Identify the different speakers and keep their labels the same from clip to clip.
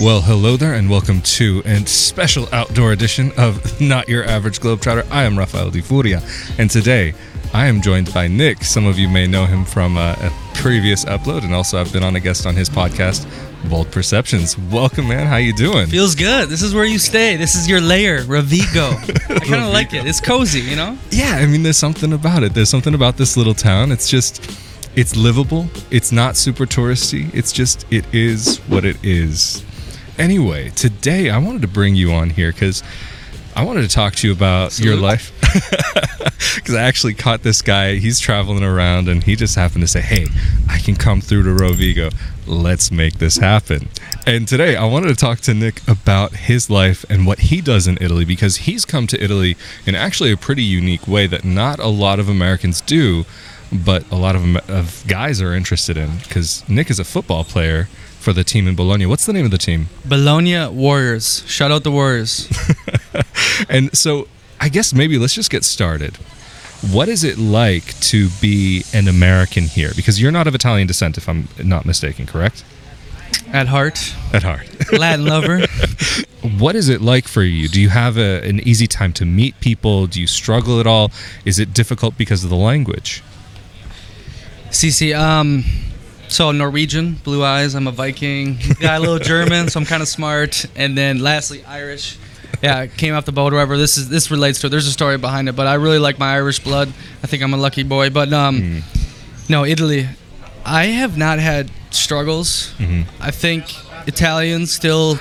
Speaker 1: Well, hello there, and welcome to a special outdoor edition of Not Your Average Globetrotter. I am Rafael Di Furia, and today I am joined by Nick. Some of you may know him from uh, a previous upload, and also I've been on a guest on his podcast, Bold Perceptions. Welcome, man. How you doing?
Speaker 2: Feels good. This is where you stay. This is your lair, Rovigo. I kind of like it. It's cozy, you know.
Speaker 1: Yeah, I mean, there's something about it. There's something about this little town. It's just, it's livable. It's not super touristy. It's just, it is what it is. Anyway, today I wanted to bring you on here because I wanted to talk to you about your life. Because I actually caught this guy. He's traveling around and he just happened to say, Hey, I can come through to Rovigo. Let's make this happen. And today I wanted to talk to Nick about his life and what he does in Italy because he's come to Italy in actually a pretty unique way that not a lot of Americans do, but a lot of, of guys are interested in. Because Nick is a football player for the team in Bologna. What's the name of the team?
Speaker 2: Bologna Warriors. Shout out the Warriors.
Speaker 1: And so I guess maybe let's just get started. What is it like to be an American here? Because you're not of Italian descent, if I'm not mistaken, correct?
Speaker 2: At heart,
Speaker 1: At heart.
Speaker 2: Latin lover.
Speaker 1: what is it like for you? Do you have a, an easy time to meet people? Do you struggle at all? Is it difficult because of the language?
Speaker 2: CC. Um. So Norwegian, blue eyes. I'm a Viking. Got a little German, so I'm kind of smart. And then lastly, Irish. Yeah, came off the boat or whatever. This is this relates to it. There's a story behind it, but I really like my Irish blood. I think I'm a lucky boy. But um, no, Italy. I have not had struggles. I think Italians still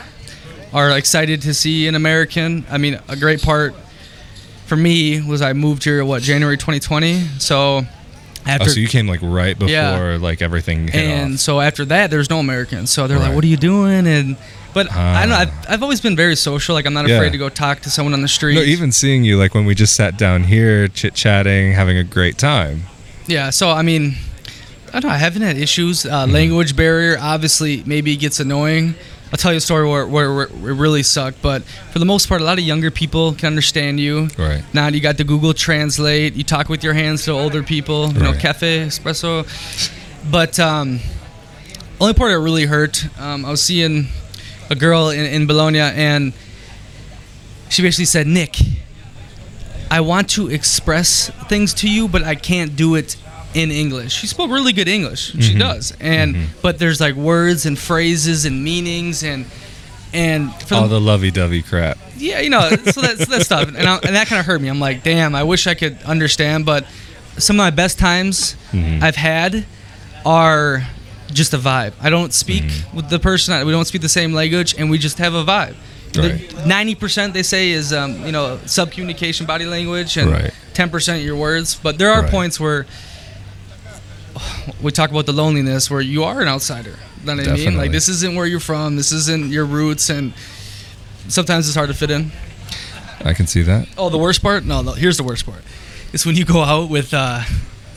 Speaker 2: are excited to see an American. I mean, a great part for me was I moved here what January 2020. So
Speaker 1: Oh, so you came like right before
Speaker 2: Yeah.
Speaker 1: like everything
Speaker 2: and
Speaker 1: off.
Speaker 2: so after that, there's no Americans. So they're
Speaker 1: Right.
Speaker 2: like, "What are you doing?" And but I don't know.
Speaker 1: Ah.
Speaker 2: I've, I've always been very social. Like I'm not
Speaker 1: Yeah.
Speaker 2: afraid to go talk to someone on the street.
Speaker 1: No, even seeing you like when we just sat down here, chit chatting, having a great time.
Speaker 2: Yeah, so I mean, I don't know. I haven't had issues. Uh,
Speaker 1: Mm-hmm.
Speaker 2: Language barrier, obviously, maybe gets annoying. I'll tell you a story where, where, where it really sucked, but for the most part, a lot of younger people can understand you.
Speaker 1: Right.
Speaker 2: Now you got the Google Translate. You talk with your hands to older people. You know, cafe, espresso. But um, only part that really hurt, um, I was seeing a girl in, in Bologna, and she basically said, "Nick, I want to express things to you, but I can't do it in English. She spoke really good English. She mm-hmm. does. And mm-hmm. but there's like words and phrases and meanings and and
Speaker 1: All
Speaker 2: the,
Speaker 1: the lovey-dovey crap.
Speaker 2: yeah, you know, so that's that stuff. And, I, and that kind of hurt me. I'm like, damn, I wish I could understand, but some of my best times mm-hmm. I've had are just a vibe. I don't speak with the person. We don't speak the same language, and we just have a vibe.
Speaker 1: Right.
Speaker 2: Ninety percent they say is um, you know sub communication body language, and
Speaker 1: Right.
Speaker 2: ten percent your words. But there are
Speaker 1: Right.
Speaker 2: points where we talk about the loneliness, where you are an outsider. You know what I mean? Like this isn't where you're from. This isn't your roots, and sometimes it's hard to fit in.
Speaker 1: I can see that.
Speaker 2: Oh, the worst part? No, no here's the worst part. It's when you go out with uh,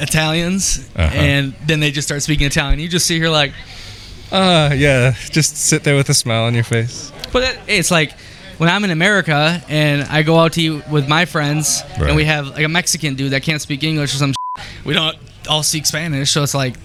Speaker 2: Italians
Speaker 1: Uh-huh.
Speaker 2: and then they just start speaking Italian. You just see here like,
Speaker 1: Uh, yeah, just sit there with a smile on your face.
Speaker 2: but it, it's like when I'm in America and I go out to eat with my friends
Speaker 1: Right.
Speaker 2: and we have like a Mexican dude that can't speak English or some. Shit, we don't all speak Spanish, so it's like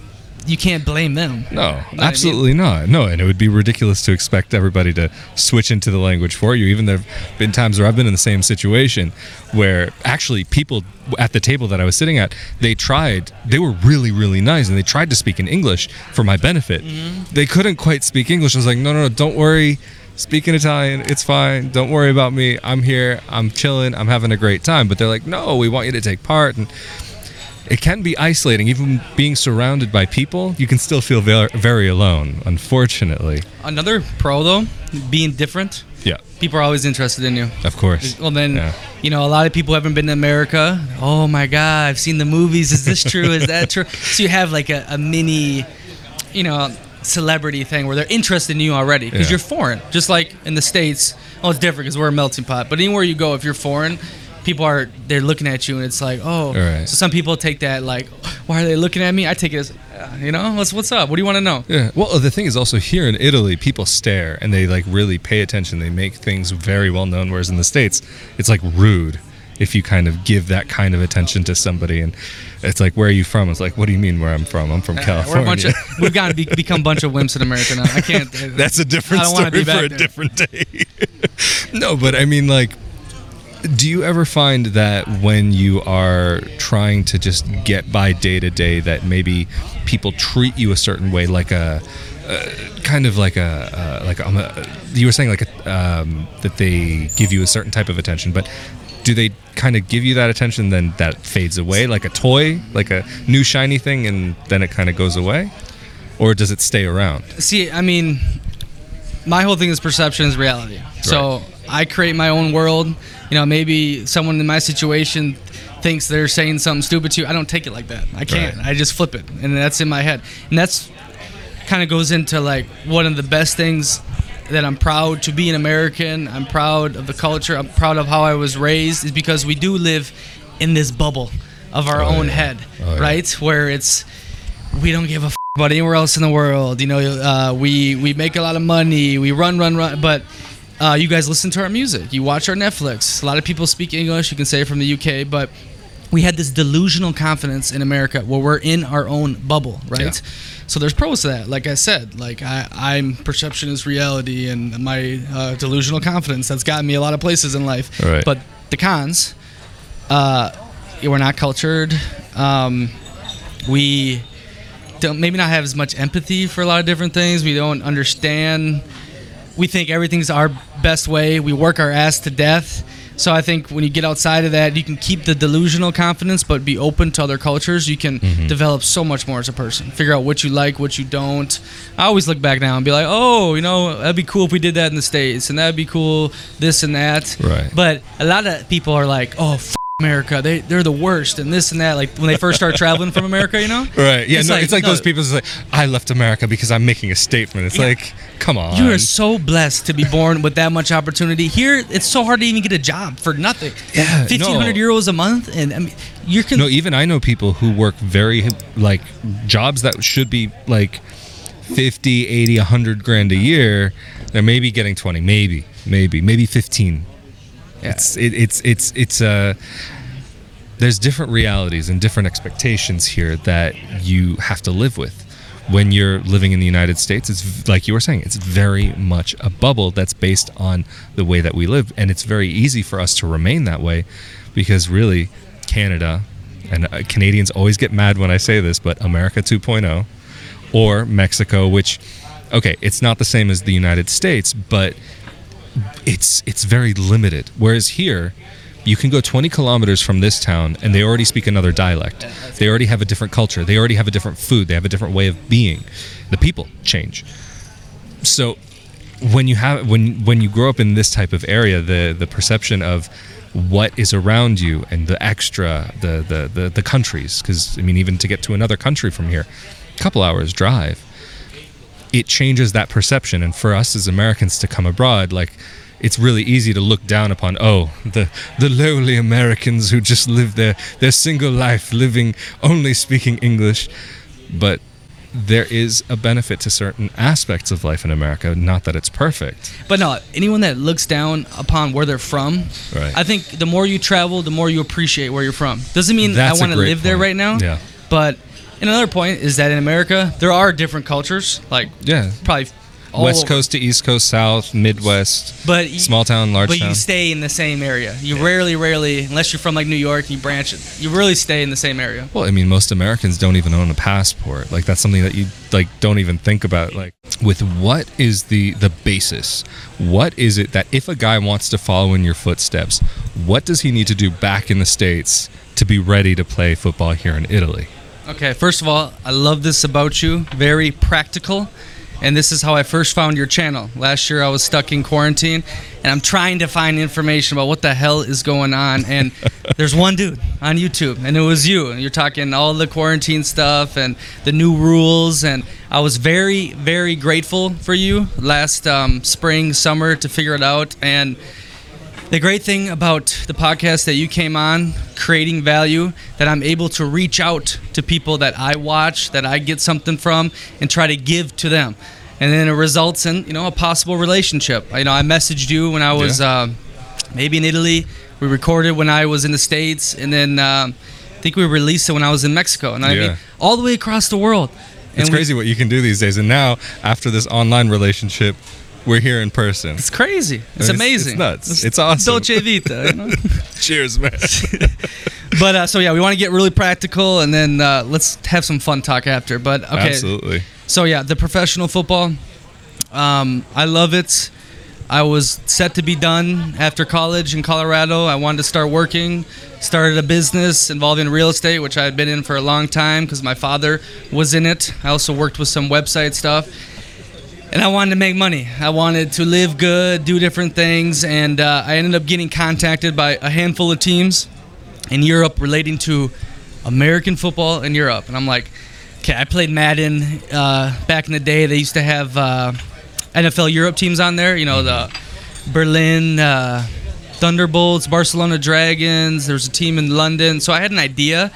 Speaker 2: you can't blame them.
Speaker 1: No,
Speaker 2: I mean?
Speaker 1: absolutely not. No, and it would be ridiculous to expect everybody to switch into the language for you. Even there have been times where I've been in the same situation where actually people at the table that I was sitting at, they tried, they were really, really nice and they tried to speak in English for my benefit. Mm-hmm. They couldn't quite speak English. I was like, no, no, no, don't worry. Speak in Italian. It's fine. Don't worry about me. I'm here. I'm chilling. I'm having a great time. But they're like, no, we want you to take part. And it can be isolating. Even being surrounded by people, you can still feel very, very alone, unfortunately.
Speaker 2: Another pro though, being different.
Speaker 1: Yeah,
Speaker 2: People are always interested in you.
Speaker 1: of course.
Speaker 2: Well, then,
Speaker 1: Yeah.
Speaker 2: you know, a lot of people haven't been to America. Oh my God, I've seen the movies. Is this true? Is that true? So you have like a, a mini, you know, celebrity thing where they're interested in you already because
Speaker 1: Yeah.
Speaker 2: you're foreign. Just like in the States, oh, it's different because we're a melting pot. But anywhere you go, if you're foreign, people are they're looking at you and it's like, oh.
Speaker 1: Right.
Speaker 2: So some people take that like, why are they looking at me? I take it as, uh, you know, what's what's up? What do you want to know?
Speaker 1: Yeah. Well, the thing is also here in Italy, people stare and they like really pay attention. They make things very well known. Whereas in the states, it's like rude. if you kind of give that kind of attention to somebody and it's like where are you from it's like what do you mean where i'm from i'm from
Speaker 2: We're a
Speaker 1: california
Speaker 2: bunch of, we've got to be, become a bunch of wimps in America now. I can't.
Speaker 1: that's a different
Speaker 2: I don't wanna
Speaker 1: story for a
Speaker 2: there.
Speaker 1: different day no but i mean like do you ever find that when you are trying to just get by day to day that maybe people treat you a certain way like a uh, kind of like a uh, like um, a, you were saying like a, um, that they give you a certain type of attention but do they kind of give you that attention then that fades away like a toy like a new shiny thing and then it kind of goes away or does it stay around
Speaker 2: See, I mean, my whole thing is perception is reality. So I create my own world. You know, maybe someone in my situation thinks they're saying something stupid to you. I don't take it like that. I can't.
Speaker 1: Right.
Speaker 2: I just flip it, and that's in my head. And that's kind of goes into like one of the best things that I'm proud to be an American. I'm proud of the culture. I'm proud of how I was raised. Is because we do live in this bubble of our
Speaker 1: Oh,
Speaker 2: own
Speaker 1: yeah.
Speaker 2: head,
Speaker 1: Oh, yeah.
Speaker 2: right? Where it's we don't give a f- about anywhere else in the world. You know, uh, we we make a lot of money. We run, run, run. But uh, you guys listen to our music. You watch our Netflix. A lot of people speak English. You can say from the UK, but we had this delusional confidence in America where we're in our own bubble, right?
Speaker 1: Yeah.
Speaker 2: So there's pros to that. Like I said, like I, I'm perception is reality, and my uh, delusional confidence that's gotten me a lot of places in life.
Speaker 1: Right.
Speaker 2: But the cons, uh, we're not cultured. Um, we don't maybe not have as much empathy for a lot of different things. We don't understand. We think everything's our best way. We work our ass to death. So I think when you get outside of that, you can keep the delusional confidence, but be open to other cultures. You can mm-hmm. develop so much more as a person. Figure out what you like, what you don't. I always look back now and be like, oh, you know, that'd be cool if we did that in the states, and that'd be cool this and that.
Speaker 1: Right.
Speaker 2: But a lot of people are like, oh. F- America, they they're the worst, and this and that. Like when they first start traveling from America, you know,
Speaker 1: Right. Yeah.
Speaker 2: It's
Speaker 1: no,
Speaker 2: like-
Speaker 1: it's like
Speaker 2: no.
Speaker 1: those people. It's like I left America because I'm making a statement. It's
Speaker 2: Yeah.
Speaker 1: like, come on.
Speaker 2: You are so blessed to be born with that much opportunity. Here, it's so hard to even get a job for nothing.
Speaker 1: Yeah, no.
Speaker 2: fifteen hundred euros a month, and I mean, you're con-
Speaker 1: no, even I know people who work very like jobs that should be like 50, 80, 100 grand a year. They're maybe getting 20, maybe, maybe, maybe 15.
Speaker 2: Yeah.
Speaker 1: It's it, it's it's it's uh there's different realities and different expectations here that you have to live with. When you're living in the United States, it's like you were saying, it's very much a bubble that's based on the way that we live. And it's very easy for us to remain that way because really, Canada, and uh, Canadians always get mad when I say this, but America 2.0 or Mexico, which, okay, it's not the same as the United States, but it's it's very limited. Whereas here, you can go 20 kilometers from this town and they already speak another dialect. They already have a different culture. They already have a different food. They have a different way of being. The people change. So when you have when when you grow up in this type of area, the the perception of what is around you and the extra the the the, the countries because I mean even to get to another country from here, a couple hours drive it changes that perception and for us as americans to come abroad like it's really easy to look down upon oh the the lowly americans who just live their their single life living only speaking english but there is a benefit to certain aspects of life in america not that it's perfect
Speaker 2: But no, anyone that looks down upon where they're from,
Speaker 1: Right.
Speaker 2: I think the more you travel, the more you appreciate where you're from. Doesn't mean
Speaker 1: That's
Speaker 2: I want to live there right now.
Speaker 1: Yeah.
Speaker 2: But and another point is that in America, there are different cultures, like
Speaker 1: yeah
Speaker 2: probably all
Speaker 1: west
Speaker 2: over.
Speaker 1: coast to east coast south midwest
Speaker 2: but you-
Speaker 1: small town large
Speaker 2: But
Speaker 1: town But
Speaker 2: you stay in the same area. You rarely, rarely, unless you're from like New York, you branch it. You really stay in the same area.
Speaker 1: Well, I mean, most Americans don't even own a passport. Like that's something that you like don't even think about. Like with what is the the basis? What is it that if a guy wants to follow in your footsteps, what does he need to do back in the states to be ready to play football here in Italy?
Speaker 2: Okay, first of all, I love this about you. Very practical. And this is how I first found your channel. Last year I was stuck in quarantine and I'm trying to find information about what the hell is going on. And there's one dude on YouTube and it was you. And you're talking all the quarantine stuff and the new rules. And I was very, very grateful for you last um, spring, summer to figure it out. And the great thing about the podcast that you came on, creating value, that I'm able to reach out to people that I watch, that I get something from, and try to give to them, and then it results in you know a possible relationship. You know, I messaged you when I was
Speaker 1: Yeah.
Speaker 2: uh, maybe in Italy We recorded when I was in the states, and then um, I think we released it when I was in Mexico. And I
Speaker 1: Yeah.
Speaker 2: mean, all the way across the world.
Speaker 1: It's
Speaker 2: And we-
Speaker 1: crazy what you can do these days. And now, after this online relationship, we're here in person.
Speaker 2: It's crazy. It's
Speaker 1: It's-
Speaker 2: amazing.
Speaker 1: it's nuts. It's awesome.
Speaker 2: Dolce Vita. You know?
Speaker 1: Cheers, man.
Speaker 2: but uh, so yeah, we want to get really practical, and then uh, let's have some fun talk after. But okay,
Speaker 1: Absolutely.
Speaker 2: So yeah, the professional football, um, I love it. I was set to be done after college in Colorado. I wanted to start working. Started a business involving real estate, which I had been in for a long time because my father was in it. I also worked with some website stuff, and I wanted to make money. I wanted to live good, do different things, and uh, I ended up getting contacted by a handful of teams in Europe relating to American football in Europe. And I'm like, okay, I played Madden uh, back in the day. They used to have uh, NFL Europe teams on there. You know, the Berlin uh, Thunderbolts, Barcelona Dragons. There's a team in London. So I had an idea,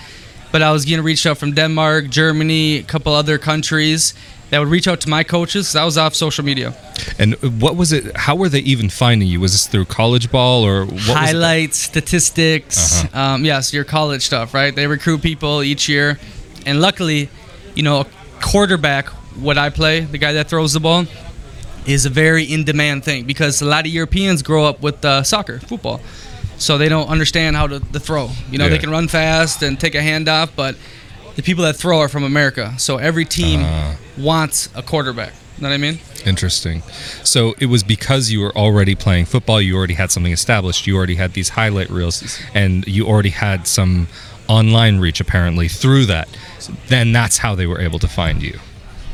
Speaker 2: but I was getting reached out from Denmark, Germany, a couple other countries that would reach out to my coaches. I was off social media.
Speaker 1: And what was it? How were they even finding you? Was this through college ball or what? was
Speaker 2: highlights, statistics.
Speaker 1: Uh-huh.
Speaker 2: Um, yes, your college stuff, right? They recruit people each year, and luckily, you know, a quarterback, what I play, the guy that throws the ball, is a very in-demand thing because a lot of Europeans grow up with uh, soccer, football, so they don't understand how to, to throw. You know,
Speaker 1: Yeah.
Speaker 2: they can run fast and take a handoff, but the people that throw are from America, so every team
Speaker 1: Ah.
Speaker 2: wants a quarterback. You know what I mean?
Speaker 1: Interesting. So it was because you were already playing football, you already had something established, you already had these highlight reels, and you already had some online reach apparently through that. Then that's how they were able to find you.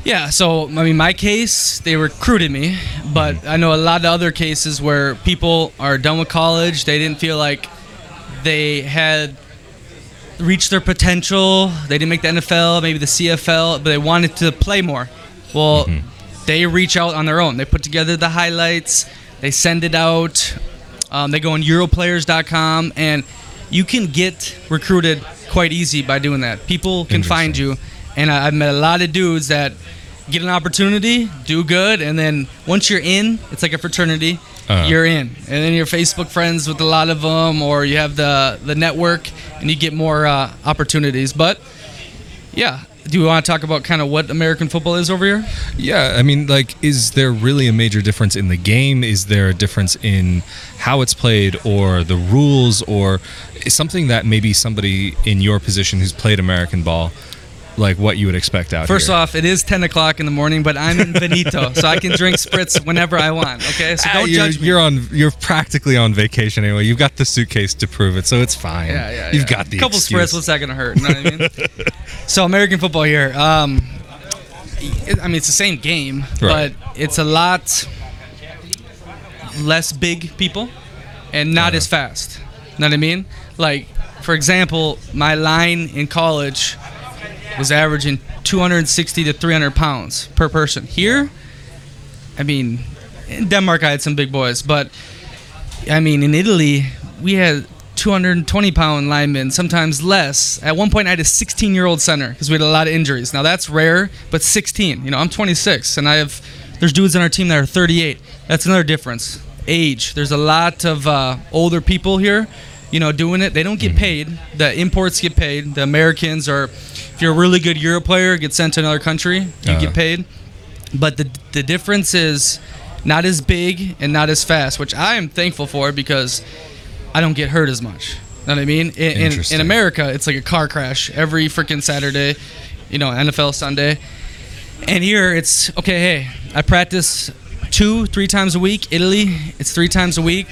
Speaker 2: Yeah, so I mean, my case, they recruited me, but I know a lot of other cases where people are done with college, they didn't feel like they had reached their potential, they didn't make the NFL, maybe the CFL, but they wanted to play more. Well, they reach out on their own. They put together the highlights, they send it out, um, they go on Europlayers.com, and you can get recruited quite easy by doing that. People can find you, and I, I've met a lot of dudes that get an opportunity, do good, and then once you're in, it's like a fraternity.
Speaker 1: Uh-huh.
Speaker 2: You're in, and then you're Facebook friends with a lot of them, or you have the the network, and you get more uh, opportunities. But yeah, do you want to talk about kind of what American football is over here?
Speaker 1: Yeah, I mean, like, is there really a major difference in the game? Is there a difference in how it's played or the rules or something that maybe somebody in your position who's played American ball, like what you would expect out
Speaker 2: First
Speaker 1: here?
Speaker 2: off, it is 10 o'clock in the morning, but I'm in Veneto, so I can drink spritz whenever I want. Okay, so
Speaker 1: Ah,
Speaker 2: don't
Speaker 1: you're,
Speaker 2: judge me.
Speaker 1: You're on. You're practically on vacation anyway. You've got the suitcase to prove it, so it's fine.
Speaker 2: Yeah, yeah.
Speaker 1: You've
Speaker 2: yeah.
Speaker 1: got the
Speaker 2: couple
Speaker 1: excuse.
Speaker 2: spritz. What's that gonna hurt? You know what I mean? so American football here. Um, I mean, it's the same game,
Speaker 1: Right.
Speaker 2: but it's a lot less big people and not
Speaker 1: Uh-huh.
Speaker 2: as fast. You Know what I mean? Like, for example, my line in college was averaging 260 to 300 pounds per person. Here, I mean, in Denmark I had some big boys, but I mean, in Italy, we had 220 pound linemen, sometimes less. At one point, I had a 16 year old center because we had a lot of injuries. Now that's rare, but 16. You know, I'm 26, and I have there's dudes on our team that are 38. That's another difference. Age. There's a lot of uh, older people here. You know, doing it. They don't get paid. The imports get paid. The Americans are, if you're a really good Euro player, get sent to another country, you
Speaker 1: Uh-huh.
Speaker 2: get paid. But the the difference is not as big and not as fast, which I am thankful for because I don't get hurt as much. You know what I mean? In, in, in America, it's like a car crash every freaking Saturday, you know, NFL Sunday. And here it's okay, hey, I practice two, three times a week. Italy, it's three times a week.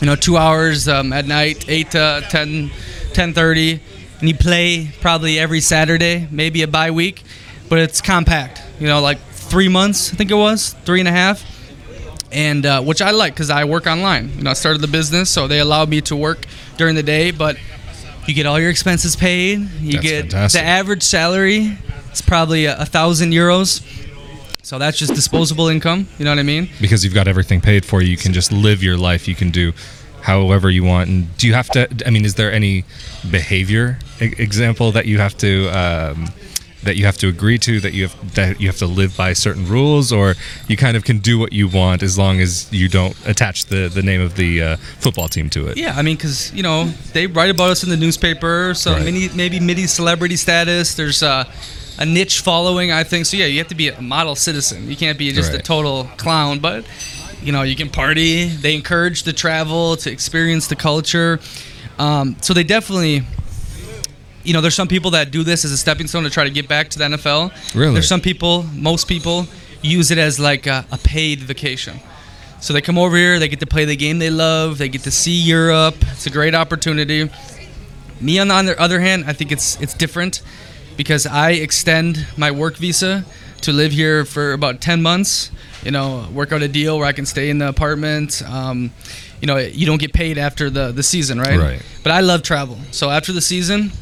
Speaker 2: You know, two hours um, at night, 8 to 10, 10.30. And you play probably every Saturday, maybe a bye week. But it's compact, you know, like three months, I think it was, three and a half and uh, which I like because I work online. You know, I started the business, so they allow me to work during the day, but you get all your expenses paid. You
Speaker 1: That's
Speaker 2: get
Speaker 1: fantastic.
Speaker 2: the average salary. It's probably a, a thousand euros. So that's just disposable income. You know what I mean?
Speaker 1: because you've got everything paid for. You can just live your life. You can do however you want. And do you have to? I mean, is there any behavior example that you have to um, that you have to agree to that you have that you have to live by certain rules or you kind of can do what you want as long as you don't attach the the name of the uh, football team to it
Speaker 2: Yeah, I mean, because you know they write about us in the newspaper, so
Speaker 1: Right.
Speaker 2: many maybe midi celebrity status. There's uh, a niche following, I think. So yeah, you have to be a model citizen. You can't be just a total clown, but you know you can party. They encourage to travel to experience the culture. Um, so they definitely. You know, there's some people that do this as a stepping stone to try to get back to the NFL.
Speaker 1: Really?
Speaker 2: There's some people, most people, use it as like a, a paid vacation. So they come over here, they get to play the game they love, they get to see Europe. It's a great opportunity. Me on the other hand, I think it's it's different because I extend my work visa to live here for about 10 months. You know, work out a deal where I can stay in the apartment. Um, you know, you don't get paid after the, the season, right?
Speaker 1: Right.
Speaker 2: But I love travel. So after the season,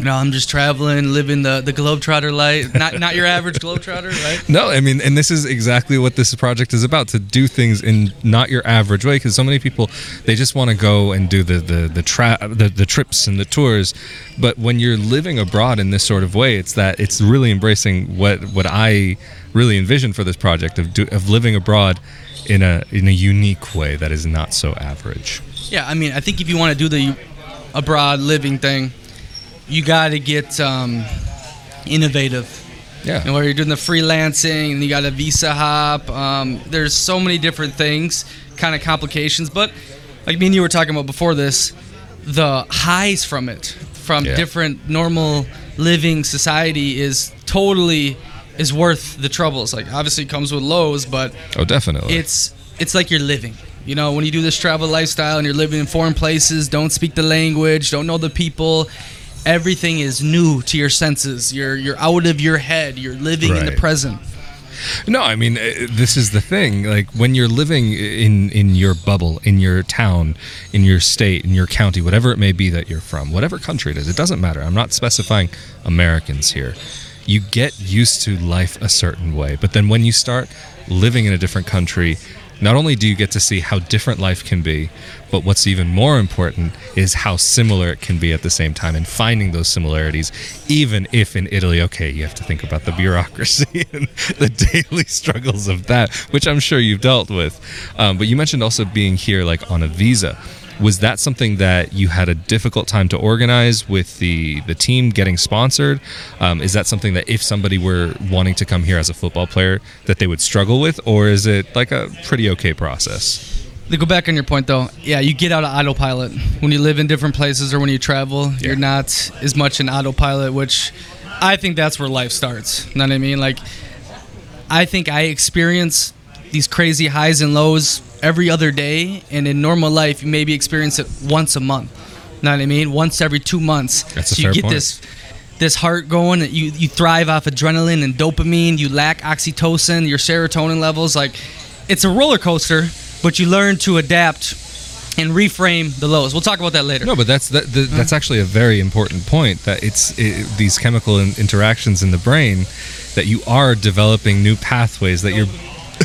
Speaker 2: you know, I'm just traveling, living the, the Globetrotter life. Not not your average Globetrotter, right?
Speaker 1: No, I mean, and this is exactly what this project is about to do things in not your average way because so many people they just want to go and do the the the, tra- the the trips and the tours, but when you're living abroad in this sort of way, it's that it's really embracing what what I really envision for this project of do, of living abroad in a in a unique way that is not so average.
Speaker 2: Yeah, I mean, I think if you want to do the abroad living thing, you got to get um, innovative.
Speaker 1: Yeah.
Speaker 2: And where you're doing the freelancing and you got a visa hop. Um, there's so many different things, kind of complications. But like me and you were talking about before this, the highs from it, from
Speaker 1: Yeah.
Speaker 2: different normal living society, is totally is worth the troubles. Like obviously it comes with lows, but
Speaker 1: Oh, definitely.
Speaker 2: it's it's like you're living. You know, when you do this travel lifestyle and you're living in foreign places, don't speak the language, don't know the people, everything is new to your senses. You're you're out of your head. You're living in the present.
Speaker 1: No, I mean uh, this is the thing. Like when you're living in in your bubble, in your town, in your state, in your county, whatever it may be that you're from, whatever country it is, it doesn't matter. I'm not specifying Americans here. You get used to life a certain way, but then when you start living in a different country, not only do you get to see how different life can be, but what's even more important is how similar it can be at the same time and finding those similarities, even if in Italy, okay, you have to think about the bureaucracy and the daily struggles of that, which I'm sure you've dealt with. Um, but you mentioned also being here like on a visa. Was that something that you had a difficult time to organize with the, the team getting sponsored? Um, is that something that if somebody were wanting to come here as a football player, that they would struggle with, or is it like a pretty okay process?
Speaker 2: To go back on your point though, yeah, you get out of autopilot when you live in different places or when you travel. You're not as much in autopilot, which I think that's where life starts. You know what I mean? Like, I think I experience these crazy highs and lows every other day, and in normal life, you maybe experience it once a month. You know what I mean? Once every two months.
Speaker 1: That's a
Speaker 2: so
Speaker 1: fair
Speaker 2: you get
Speaker 1: point.
Speaker 2: this this heart going. You you thrive off adrenaline and dopamine. You lack oxytocin, your serotonin levels. Like, it's a roller coaster, but you learn to adapt and reframe the lows. We'll talk about that later.
Speaker 1: No, but that's that, the, that's actually a very important point. That it's it, these chemical in, interactions in the brain that you are developing new pathways that you're.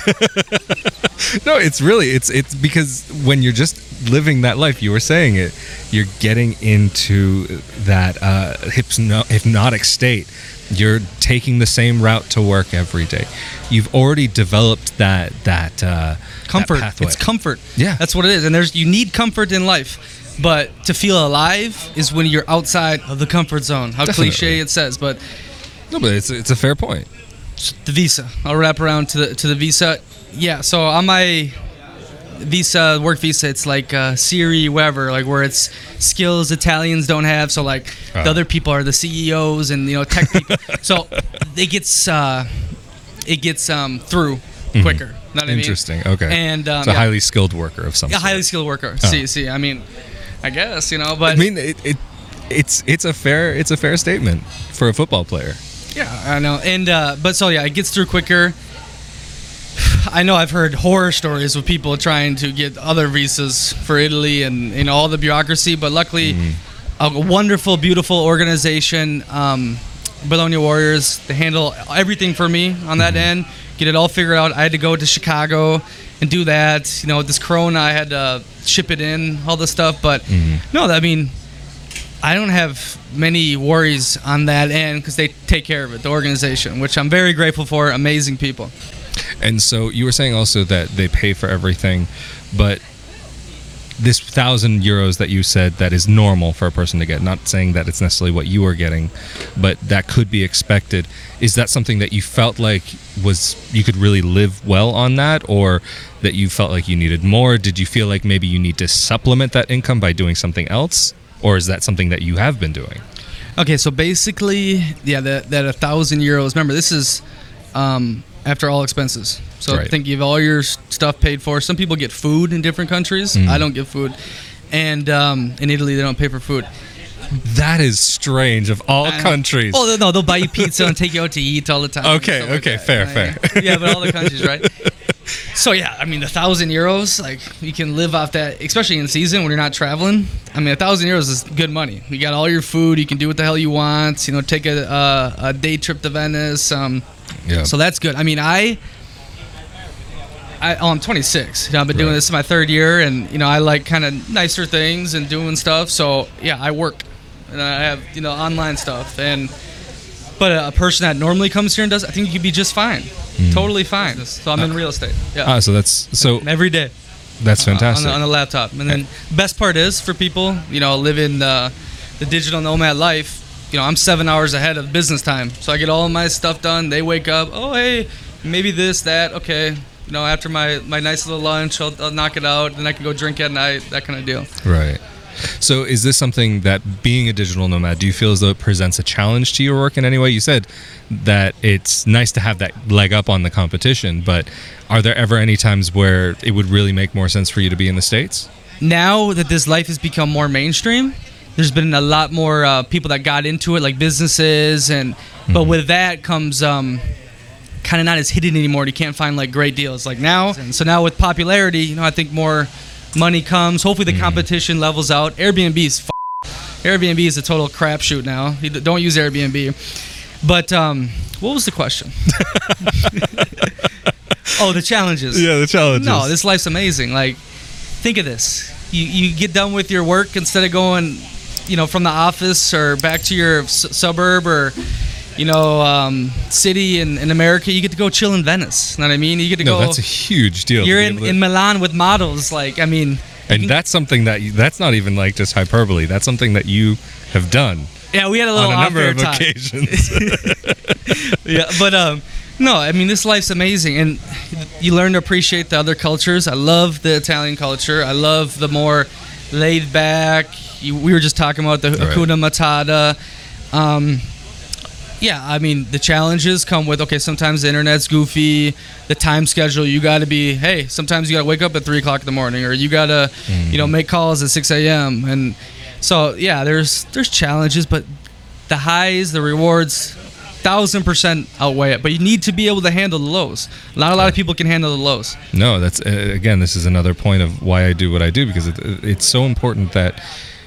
Speaker 1: no, it's really it's it's because when you're just living that life, you were saying it, you're getting into that uh, hypno- hypnotic state. You're taking the same route to work every day. You've already developed that that uh, that
Speaker 2: comfort.
Speaker 1: pathway.
Speaker 2: It's comfort.
Speaker 1: Yeah.
Speaker 2: that's what it is. And there's you need comfort in life, but to feel alive is when you're outside of the comfort zone. How
Speaker 1: Definitely.
Speaker 2: cliche it says, but
Speaker 1: no, but it's it's a fair point.
Speaker 2: The visa. I'll wrap around to the to the visa. Yeah, so on my visa work visa, it's like uh, Siri, whatever, like where it's skills Italians don't have. So like
Speaker 1: Oh.
Speaker 2: the other people are the CEOs and you know tech people. so it gets uh, it gets um, through quicker. Know what I mean?
Speaker 1: Mm-hmm. Interesting. Okay.
Speaker 2: And um,
Speaker 1: it's a
Speaker 2: yeah.
Speaker 1: highly skilled worker of some
Speaker 2: a
Speaker 1: sort.
Speaker 2: highly skilled worker.
Speaker 1: Oh.
Speaker 2: See, see, I mean, I guess you know, but
Speaker 1: I mean, it, it it's it's a fair it's a fair statement for a football player.
Speaker 2: Yeah, I know. And uh, but so yeah, it gets through quicker. I know I've heard horror stories of people trying to get other visas for Italy and you know all the bureaucracy, but luckily, a wonderful, beautiful organization, um, Bologna Warriors, they handle everything for me on that end. Get it all figured out. I had to go to Chicago and do that. You know, with this Corona, I had to ship it in, all this stuff. But no, I mean, I don't have many worries on that end because they take care of it, the organization, which I'm very grateful for. Amazing people.
Speaker 1: And so you were saying also that they pay for everything, but this thousand euros that you said that is normal for a person to get. Not saying that it's necessarily what you are getting, but that could be expected. Is that something that you felt like was you could really live well on that, or that you felt like you needed more? Did you feel like maybe you need to supplement that income by doing something else, or is that something that you have been doing?
Speaker 2: Okay, so basically, yeah, that that a thousand euros. Remember, this is um, after all expenses. So
Speaker 1: Right.
Speaker 2: think you have all your stuff paid for. Some people get food in different countries.
Speaker 1: Mm.
Speaker 2: I don't get food, and um, in Italy they don't pay for food.
Speaker 1: That is strange of all countries.
Speaker 2: Oh no, they'll buy you pizza and take you out to eat all the time.
Speaker 1: Okay,
Speaker 2: like
Speaker 1: okay,
Speaker 2: that.
Speaker 1: fair, fair.
Speaker 2: Yeah, but all the countries, right? So yeah, I mean, a thousand euros, like you can live off that, especially in season when you're not traveling. I mean, a thousand euros is good money. You got all your food. You can do what the hell you want. You know, take a uh, a day trip to Venice. Um,
Speaker 1: yeah.
Speaker 2: so that's good. I mean, I. I, oh, I'm 26. You know, I've been doing
Speaker 1: Right.
Speaker 2: this my third year, and you know, I like kind of nicer things and doing stuff. So yeah, I work, and I have you know online stuff, and but a, a person that normally comes here and does, I think you could be just fine, totally fine. So I'm in real estate. Yeah,
Speaker 1: ah, so that's so
Speaker 2: every day
Speaker 1: that's
Speaker 2: uh, on,
Speaker 1: fantastic.
Speaker 2: the, on the laptop. And then best part is for people, you know, living the the digital nomad life. You know, I'm seven hours ahead of business time, so I get all my stuff done. They wake up, oh hey, maybe this, that, okay. You know, after my my nice little lunch, I'll, I'll knock it out, then I can go drink at night, that kind of deal.
Speaker 1: Right. So, is this something that being a digital nomad, do you feel as though it presents a challenge to your work in any way? You said that it's nice to have that leg up on the competition, but are there ever any times where it would really make more sense for you to be in the States?
Speaker 2: now that this life has become more mainstream, there's been a lot more uh, people that got into it, like businesses, and but with that comes um, kind of not as hidden anymore. You can't find like great deals like now. And so now with popularity, you know, I think more money comes. Hopefully the competition levels out. Airbnb is f- Airbnb is a total crapshoot now. Don't use Airbnb. But um, what was the question? oh, the challenges.
Speaker 1: Yeah, the challenges.
Speaker 2: No, this life's amazing. Like, think of this. You you get done with your work instead of going, you know, from the office or back to your s- suburb or, you know, um, city in, in America. You get to go chill in Venice. You Know what I mean? You get to
Speaker 1: no,
Speaker 2: go.
Speaker 1: that's a huge deal.
Speaker 2: you're in,
Speaker 1: to-
Speaker 2: in Milan with models. Like, I mean,
Speaker 1: and that's something that you, that's not even like just hyperbole. That's something that you have done
Speaker 2: yeah, we had a little
Speaker 1: on a number of
Speaker 2: time.
Speaker 1: occasions.
Speaker 2: yeah, but um, no, I mean this life's amazing, and you learn to appreciate the other cultures. I love the Italian culture. I love the more laid back. We were just talking about the
Speaker 1: Right.
Speaker 2: Hakuna Matata. Um, yeah, I mean the challenges come with okay. Sometimes the internet's goofy. The time schedule you got to be. Hey, sometimes you got to wake up at three o'clock in the morning, or you got to, you know, make calls at six a.m. And so yeah, there's there's challenges, but the highs, the rewards, thousand percent outweigh it. But you need to be able to handle the lows. Not a lot of people can handle the lows.
Speaker 1: No, that's uh, again. This is another point of why I do what I do because it, it's so important that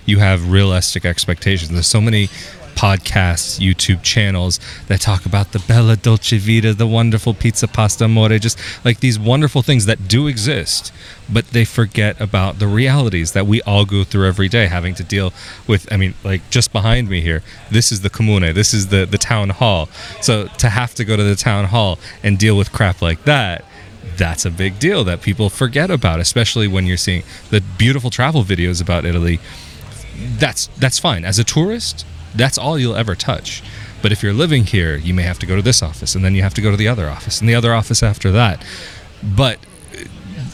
Speaker 1: you have realistic expectations. There's so many podcasts, YouTube channels that talk about the bella dolce vita, the wonderful pizza pasta amore, just like these wonderful things that do exist, but they forget about the realities that we all go through every day, having to deal with. I mean, like just behind me here, this is the comune, this is the the town hall. So to have to go to the town hall and deal with crap like that that's a big deal that people forget about, especially when you're seeing the beautiful travel videos about Italy. That's that's fine. As a tourist, that's all you'll ever touch. But if you're living here, you may have to go to this office and then you have to go to the other office and the other office after that. But uh,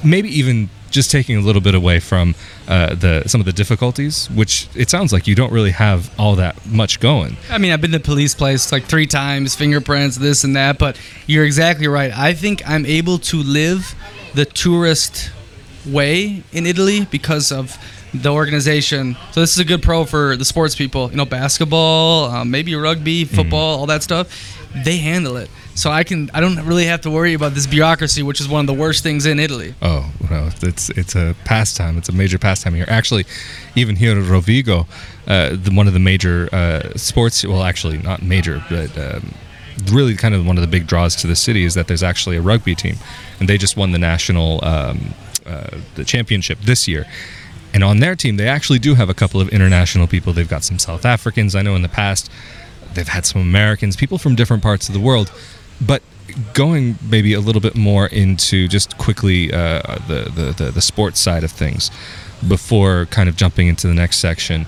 Speaker 1: maybe even just taking a little bit away from uh, the some of the difficulties, which it sounds like you don't really have all that much going.
Speaker 2: I mean, I've been to police place like three times, fingerprints, this and that. But you're exactly right. I think I'm able to live the tourist way in Italy because of the organization. So this is a good pro for the sports people. You know, basketball, um, maybe rugby, football, all that stuff. They handle it. So I can. I don't really have to worry about this bureaucracy, which is one of the worst things in Italy.
Speaker 1: Oh well, it's it's a pastime. It's a major pastime here. Actually, even here at Rovigo, uh, the, one of the major uh, sports. Well, actually, not major, but um, really kind of one of the big draws to the city is that there's actually a rugby team, and they just won the national um, uh, the championship this year. And on their team, they actually do have a couple of international people. They've got some South Africans. I know in the past they've had some Americans, people from different parts of the world. But going maybe a little bit more into just quickly uh, the, the, the the sports side of things before kind of jumping into the next section.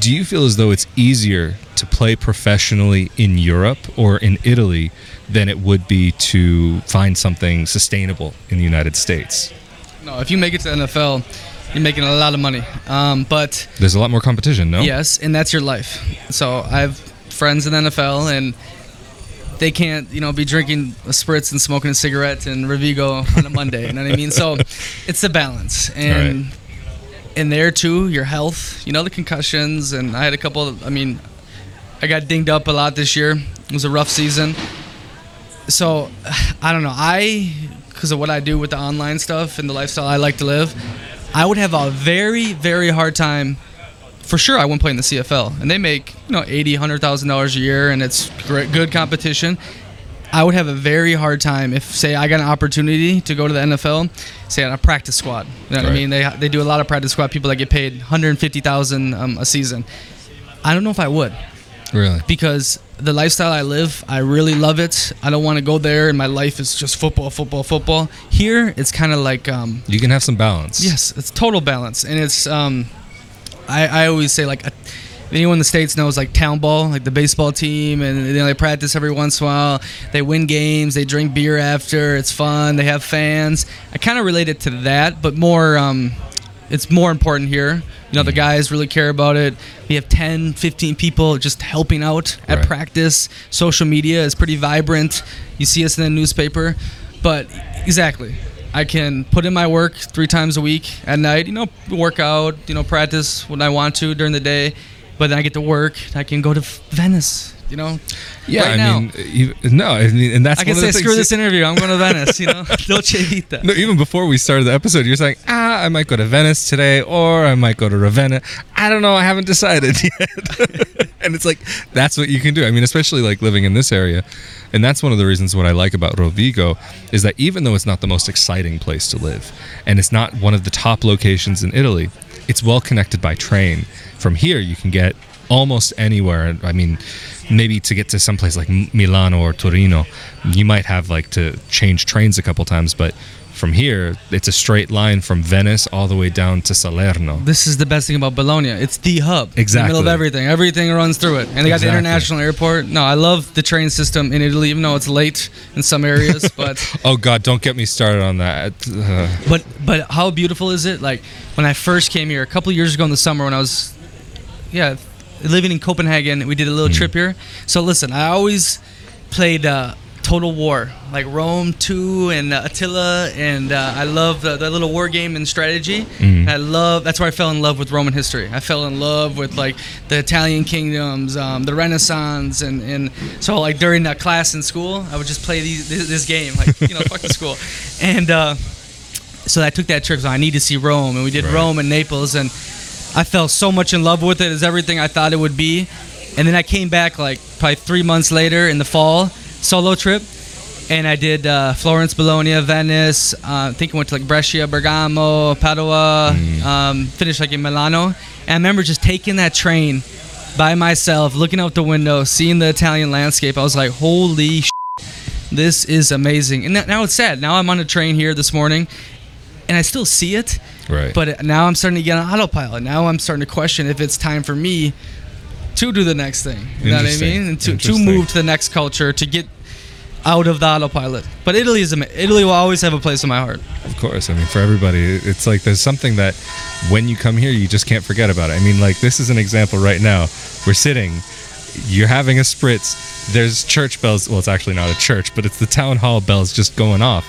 Speaker 1: Do you feel as though it's easier to play professionally in Europe or in Italy than it would be to find something sustainable in the United States?
Speaker 2: No, if you make it to NFL, you're making a lot of money. Um, but
Speaker 1: There's a lot more competition, no?
Speaker 2: yes, and that's your life. So I have friends in the NFL, and they can't, you know, be drinking a spritz and smoking a cigarette and Rovigo on a Monday. you know what I mean? So it's a balance, and in there too, your health. You know, the concussions, and I had a couple. Of, I mean, I got dinged up a lot this year. It was a rough season. So I don't know. I because of what I do with the online stuff and the lifestyle I like to live, I would have a very very hard time. For sure, I wouldn't play in the CFL, and they make you know eighty, hundred thousand dollars a year, and it's great, good competition. I would have a very hard time if, say, I got an opportunity to go to the NFL, say on a practice squad. You know what I mean? They they do a lot of practice squad people that get paid one hundred fifty thousand um, a season. I don't know if I would
Speaker 1: Really?
Speaker 2: because the lifestyle I live, I really love it. I don't want to go there and my life is just football, football, football. Here, it's kind of like um,
Speaker 1: You can have some balance.
Speaker 2: Yes, it's total balance, and it's um, I, I always say like, uh, anyone in the states knows like town ball, like the baseball team, and you know they practice every once in a while. They win games, they drink beer after. It's fun. They have fans. I kind of relate it to that, but more um, it's more important here. You know, the mm. guys really care about it. We have 10, 15 people just helping out at
Speaker 1: Right.
Speaker 2: practice. Social media is pretty vibrant. You see us in the newspaper. But exactly, I can put in my work three times a week at night, you know, work out, you know, practice when I want to during the day. But then I get to work. I can go to Venice, you know.
Speaker 1: Yeah,
Speaker 2: right
Speaker 1: I
Speaker 2: now.
Speaker 1: mean, you, no, I mean, and that's
Speaker 2: I can say, screw this interview. I'm going to Venice, you know. Dolce Vita.
Speaker 1: No, even before we started the episode, you're saying, ah, I might go to Venice today, or I might go to Ravenna. I don't know. I haven't decided yet. and it's like that's what you can do. I mean, especially like living in this area, and that's one of the reasons what I like about Rovigo is that even though it's not the most exciting place to live, and it's not one of the top locations in Italy, it's well connected by train. From here, you can get almost anywhere. I mean, maybe to get to someplace like M- Milano or Torino, you might have like to change trains a couple times, but from here, it's a straight line from Venice all the way down to Salerno.
Speaker 2: This is the best thing about Bologna. It's the hub. In the
Speaker 1: Exactly.
Speaker 2: middle of everything. Everything runs through it. And they got the international airport. No, I love the train system in Italy, even though it's late in some areas. but
Speaker 1: Oh God, don't get me started on that. Uh,
Speaker 2: but but how beautiful is it? Like when I first came here a couple years ago in the summer when I was yeah, living in Copenhagen, we did a little trip here. So listen, I always played uh, Total War, like Rome 2 and uh, Attila, and uh, I love the, the little war game and strategy. And I love that's where I fell in love with Roman history. I fell in love with like the Italian kingdoms, um, the Renaissance, and, and so like during that class in school, I would just play these, this, this game, like you know, fuck the school, and. Uh, so I took that trip. So I need to see Rome, and we did
Speaker 1: Right.
Speaker 2: Rome and Naples, and I fell so much in love with it as everything I thought it would be. And then I came back like probably three months later in the fall, solo trip, and I did uh, Florence, Bologna, Venice. Uh, I think I went to like Brescia, Bergamo, Padua. Um, finished like in Milano, and I remember just taking that train by myself, looking out the window, seeing the Italian landscape. I was like, holy. This is amazing. And now it's sad. Now I'm on a train here this morning and I still see it,
Speaker 1: right.
Speaker 2: but now I'm starting to get on autopilot. Now I'm starting to question if it's time for me to do the next thing. You know what I mean? And to, to move to the next culture, to get out of the autopilot. But Italy is Italy will always have a place in my heart.
Speaker 1: Of course. I mean, for everybody, it's like there's something that when you come here, you just can't forget about it. I mean, like, this is an example right now. We're sitting, you're having a spritz, there's church bells. Well, it's actually not a church, but it's the town hall bells just going off.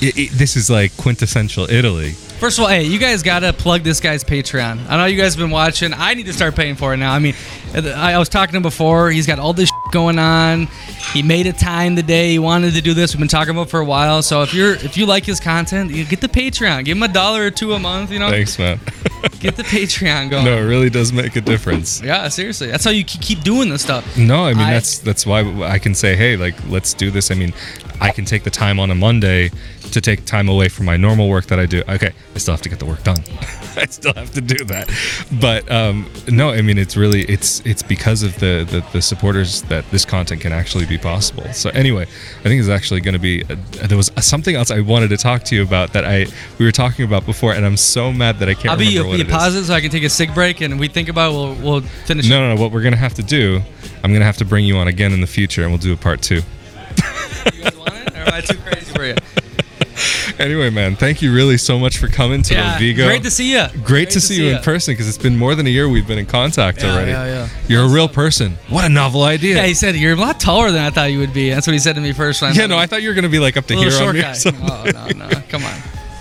Speaker 1: It, it, this is like quintessential Italy.
Speaker 2: First of all, hey, you guys gotta plug this guy's Patreon. I know you guys have been watching. I need to start paying for it now. I mean, I I was talking to him before. He's got all this going on. He made a time today. He wanted to do this. We've been talking about it for a while. So if you're if you like his content, you get the Patreon. Give him a dollar or two a month. You know,
Speaker 1: Thanks, man.
Speaker 2: get the Patreon going.
Speaker 1: no, it really does make a difference.
Speaker 2: Yeah, seriously. That's how you keep doing this stuff.
Speaker 1: No, I mean
Speaker 2: I-
Speaker 1: that's that's why I can say, hey, like let's do this. I mean, I can take the time on a Monday to take time away from my normal work that I do. Okay, I still have to get the work done. I still have to do that. But um, no, I mean it's really it's it's because of the, the the supporters that this content can actually be possible. So anyway, I think it's actually going to be a, there was something else I wanted to talk to you about that I we were talking about before, and I'm so mad that I can't.
Speaker 2: I'll be,
Speaker 1: what
Speaker 2: be
Speaker 1: it is.
Speaker 2: positive so I can take a sig break and we think about it, we'll we'll finish.
Speaker 1: No, no, no. What we're gonna have to do, I'm gonna have to bring you on again in the future, and we'll do a part two.
Speaker 2: You guys want it? Or am I too crazy for you?
Speaker 1: Anyway, man, thank you really so much for coming to
Speaker 2: Yeah,
Speaker 1: Vigo.
Speaker 2: great to see you.
Speaker 1: Great, to, see, you in person because it's been more than a year we've been in contact
Speaker 2: Yeah,
Speaker 1: already.
Speaker 2: yeah, yeah.
Speaker 1: You're a real person. What a novel idea.
Speaker 2: Yeah, he said you're a lot taller than I thought you would be. That's what he said to me first. when
Speaker 1: Yeah, no. I thought you were gonna be like up to here on me.
Speaker 2: guy. Oh no, no, come on.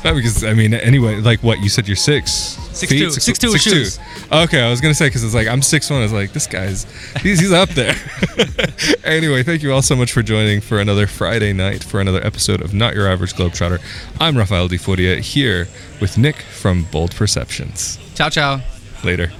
Speaker 1: No, because I mean, anyway, like what you said, you're six.
Speaker 2: Six
Speaker 1: feet?
Speaker 2: two. Six two.
Speaker 1: Okay, I was gonna say because it's like I'm six one. I was like, this guy's he's, he's up there. anyway, thank you all so much for joining for another Friday night for another episode of Not Your Average Globetrotter. I'm Rafael Di Furia here with Nick from Bold Perceptions.
Speaker 2: Ciao, ciao.
Speaker 1: Later.